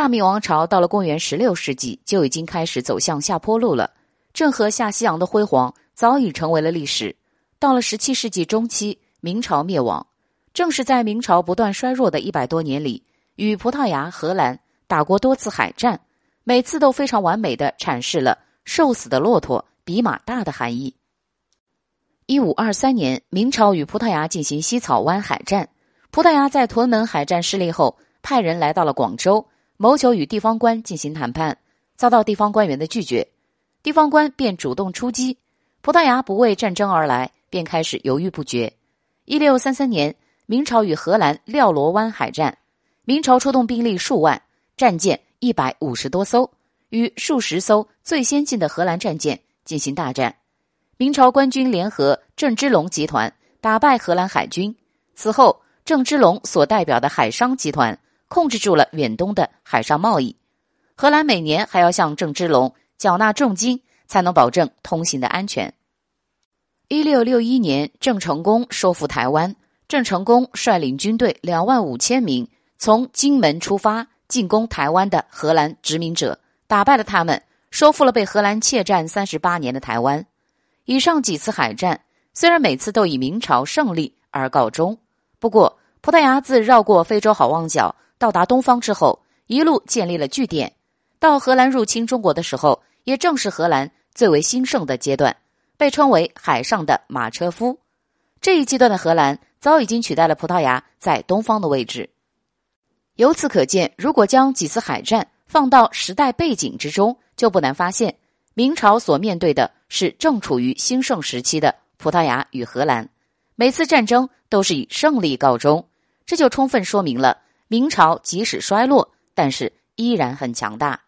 大明王朝到了公元十六世纪就已经开始走向下坡路了，郑和下西洋的辉煌早已成为了历史。到了十七世纪中期，明朝灭亡，正是在明朝不断衰弱的一百多年里，与葡萄牙、荷兰打过多次海战，每次都非常完美的阐释了“瘦死的骆驼比马大”的含义。一五二三年，明朝与葡萄牙进行西草湾海战，葡萄牙在屯门海战失利后，派人来到了广州。谋求与地方官进行谈判，遭到地方官员的拒绝，地方官便主动出击。葡萄牙不为战争而来，便开始犹豫不决。一六三三年，明朝与荷兰廖罗湾海战，明朝出动兵力数万，战舰一百五十多艘，与数十艘最先进的荷兰战舰进行大战。明朝官军联合郑芝龙集团，打败荷兰海军。此后，郑芝龙所代表的海商集团。控制住了远东的海上贸易，荷兰每年还要向郑芝龙缴纳重金，才能保证通行的安全。一六六一年，郑成功收复台湾，郑成功率领军队两万五千名，从金门出发进攻台湾的荷兰殖民者，打败了他们，收复了被荷兰窃占三十八年的台湾。以上几次海战，虽然每次都以明朝胜利而告终，不过葡萄牙自绕过非洲好望角。到达东方之后，一路建立了据点。到荷兰入侵中国的时候，也正是荷兰最为兴盛的阶段，被称为“海上的马车夫”。这一阶段的荷兰早已经取代了葡萄牙在东方的位置。由此可见，如果将几次海战放到时代背景之中，就不难发现，明朝所面对的是正处于兴盛时期的葡萄牙与荷兰，每次战争都是以胜利告终。这就充分说明了。明朝即使衰落，但是依然很强大。